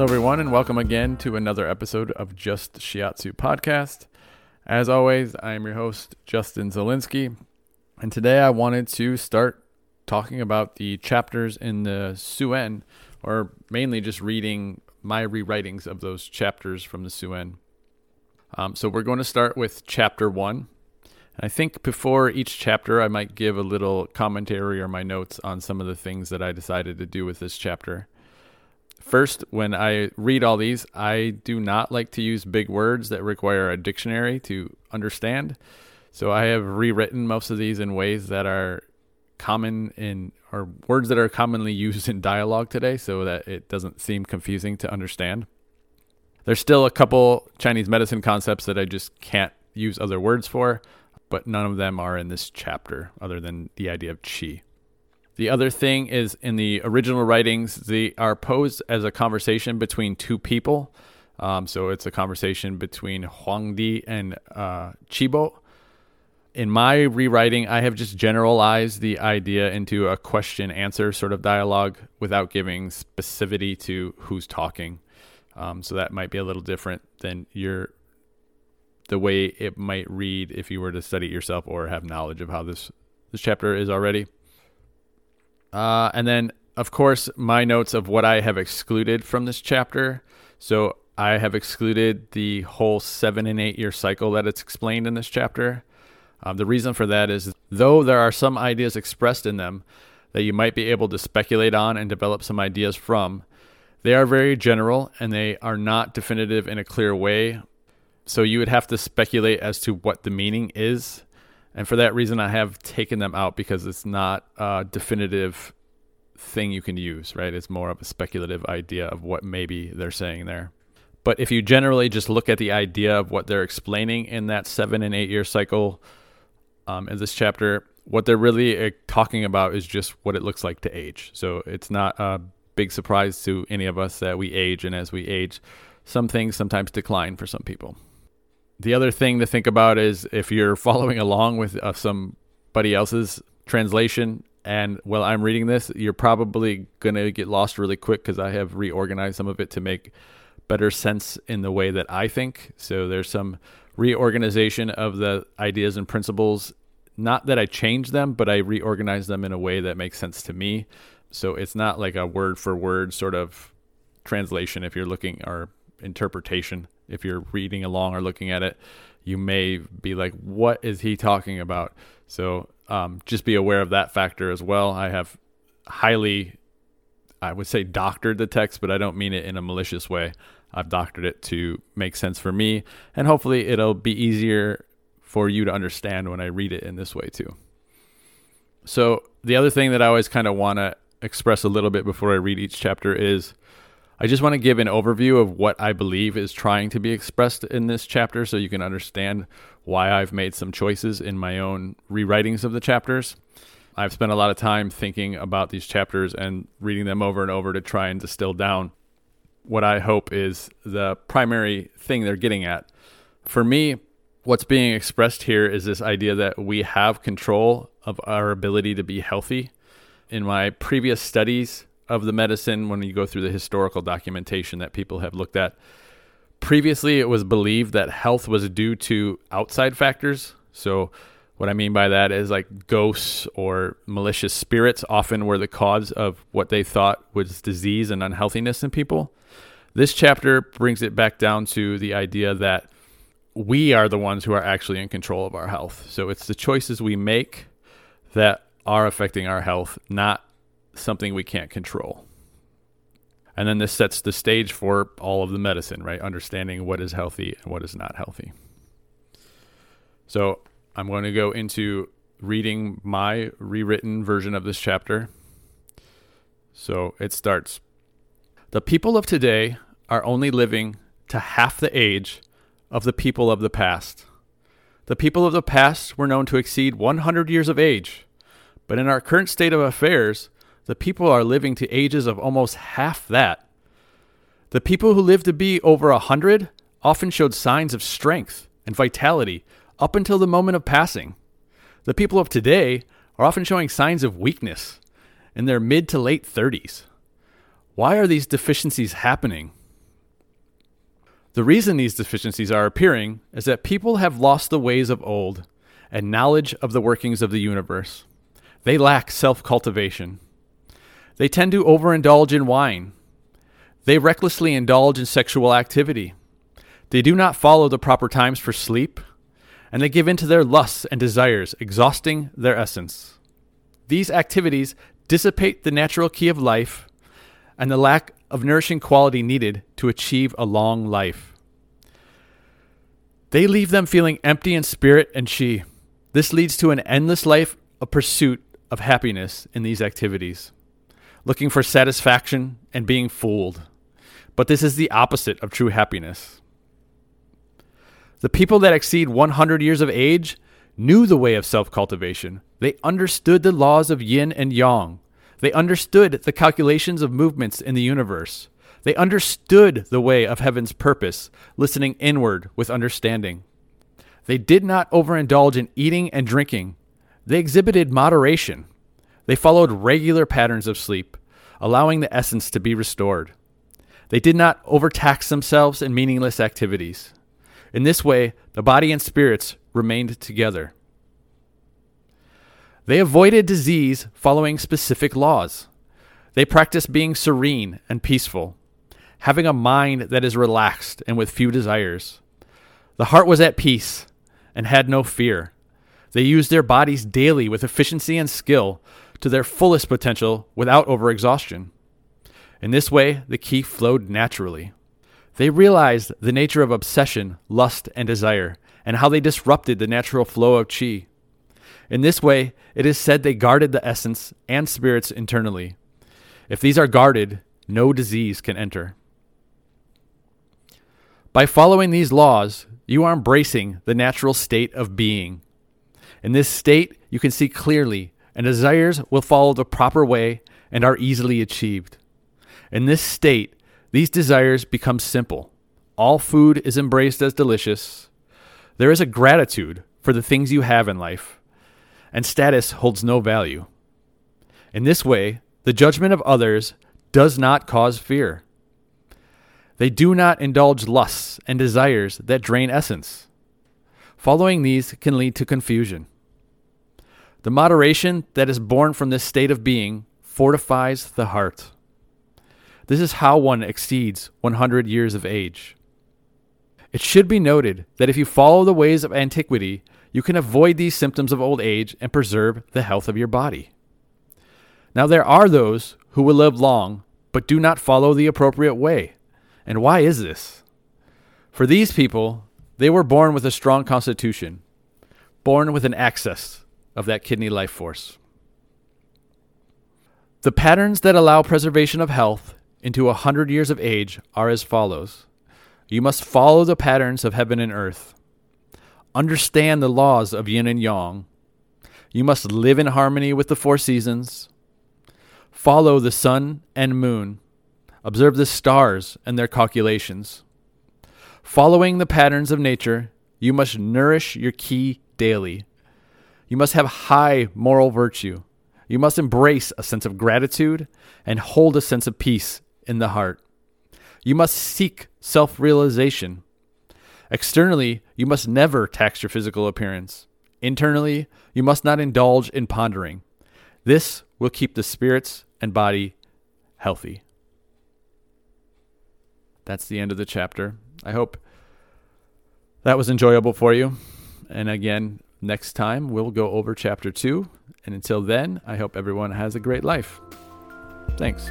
Hello, everyone, and welcome again to another episode of Just Shiatsu Podcast. As always, I am your host, Justin Zielinski, and today I wanted to start talking about the chapters in the Su Wen, or mainly just reading my rewritings of those chapters from the Su Wen. Um, so we're going to start with chapter one. And I think before each chapter, I might give a little commentary or my notes on some of the things that I decided to do with this chapter. First, when I read all these, I do not like to use big words that require a dictionary to understand. So I have rewritten most of these in ways that are common in or words that are commonly used in dialogue today so that it doesn't seem confusing to understand. There's still a couple Chinese medicine concepts that I just can't use other words for, but none of them are in this chapter other than the idea of qi. The other thing is in the original writings, they are posed as a conversation between two people. Um, so it's a conversation between Huang Di and uh, Qibo. In my rewriting, I have just generalized the idea into a question answer sort of dialogue without giving specificity to who's talking. Um, so that might be a little different than your the way it might read if you were to study it yourself or have knowledge of how this this chapter is already. Uh, and then, of course, my notes of what I have excluded from this chapter. So I have excluded the whole seven and eight year cycle that it's explained in this chapter. Um, the reason for that is though there are some ideas expressed in them that you might be able to speculate on and develop some ideas from, they are very general and they are not definitive in a clear way. So you would have to speculate as to what the meaning is and for that reason, I have taken them out because it's not a definitive thing you can use, right? It's more of a speculative idea of what maybe they're saying there. But if you generally just look at the idea of what they're explaining in that seven and eight year cycle um, in this chapter, what they're really uh, talking about is just what it looks like to age. So it's not a big surprise to any of us that we age, and as we age, some things sometimes decline for some people. The other thing to think about is if you're following along with uh, somebody else's translation, and while I'm reading this, you're probably going to get lost really quick because I have reorganized some of it to make better sense in the way that I think. So there's some reorganization of the ideas and principles. Not that I changed them, but I reorganized them in a way that makes sense to me. So it's not like a word for word sort of translation if you're looking or interpretation if you're reading along or looking at it, you may be like, what is he talking about? So um, just be aware of that factor as well. I have highly, I would say, doctored the text, but I don't mean it in a malicious way. I've doctored it to make sense for me, and hopefully it'll be easier for you to understand when I read it in this way too. So the other thing that I always kind of want to express a little bit before I read each chapter is I just want to give an overview of what I believe is trying to be expressed in this chapter so you can understand why I've made some choices in my own rewritings of the chapters. I've spent a lot of time thinking about these chapters and reading them over and over to try and distill down what I hope is the primary thing they're getting at. For me, what's being expressed here is this idea that we have control of our ability to be healthy. In my previous studies, of the medicine when you go through the historical documentation that people have looked at. Previously, it was believed that health was due to outside factors. So, what I mean by that is like ghosts or malicious spirits often were the cause of what they thought was disease and unhealthiness in people. This chapter brings it back down to the idea that we are the ones who are actually in control of our health. So it's the choices we make that are affecting our health, not something we can't control. And then this sets the stage for all of the medicine, right? Understanding what is healthy and what is not healthy. So I'm going to go into reading my rewritten version of this chapter. So it starts The people of today are only living to half the age of the people of the past. The people of the past were known to exceed 100 years of age, but in our current state of affairs, the people are living to ages of almost half that. The people who lived to be over a hundred often showed signs of strength and vitality up until the moment of passing. The people of today are often showing signs of weakness in their mid to late 30s. Why are these deficiencies happening? The reason these deficiencies are appearing is that people have lost the ways of old and knowledge of the workings of the universe. They lack self cultivation. They tend to overindulge in wine. They recklessly indulge in sexual activity. They do not follow the proper times for sleep, and they give in to their lusts and desires, exhausting their essence. These activities dissipate the natural ki of life and the lack of nourishing quality needed to achieve a long life. They leave them feeling empty in spirit and chi. This leads to an endless life of pursuit of happiness in these activities, looking for satisfaction and being fooled. But this is the opposite of true happiness. The people that exceed 100 years of age knew the way of self cultivation. They understood the laws of yin and yang. They understood the calculations of movements in the universe. They understood the way of heaven's purpose, listening inward with understanding. They did not overindulge in eating and drinking. They exhibited moderation. They followed regular patterns of sleep, allowing the essence to be restored. They did not overtax themselves in meaningless activities. In this way, the body and spirits remained together. They avoided disease following specific laws. They practiced being serene and peaceful, having a mind that is relaxed and with few desires. The heart was at peace and had no fear. They used their bodies daily with efficiency and skill to their fullest potential without overexhaustion. In this way, the ki flowed naturally. They realized the nature of obsession, lust, and desire, and how they disrupted the natural flow of chi. In this way, it is said they guarded the essence and spirits internally. If these are guarded, no disease can enter. By following these laws, you are embracing the natural state of being. In this state, you can see clearly, and desires will follow the proper way and are easily achieved. In this state, these desires become simple. All food is embraced as delicious. There is a gratitude for the things you have in life and status holds no value. In this way, the judgment of others does not cause fear. They do not indulge lusts and desires that drain essence. Following these can lead to confusion. The moderation that is born from this state of being fortifies the heart. This is how one exceeds 100 years of age. It should be noted that if you follow the ways of antiquity, you can avoid these symptoms of old age and preserve the health of your body. Now, there are those who will live long but do not follow the appropriate way. And why is this? For these people, they were born with a strong constitution, born with an access of that kidney life force. The patterns that allow preservation of health into a hundred years of age are as follows. You must follow the patterns of heaven and earth. Understand the laws of yin and yang. You must live in harmony with the four seasons. Follow the sun and moon. Observe the stars and their calculations. Following the patterns of nature, you must nourish your ki daily. You must have high moral virtue. You must embrace a sense of gratitude and hold a sense of peace in the heart. You must seek self realization. Externally, you must never tax your physical appearance. Internally, you must not indulge in pondering. This will keep the spirits and body healthy. That's the end of the chapter. I hope that was enjoyable for you. And again, next time we'll go over chapter two. And until then, I hope everyone has a great life. Thanks.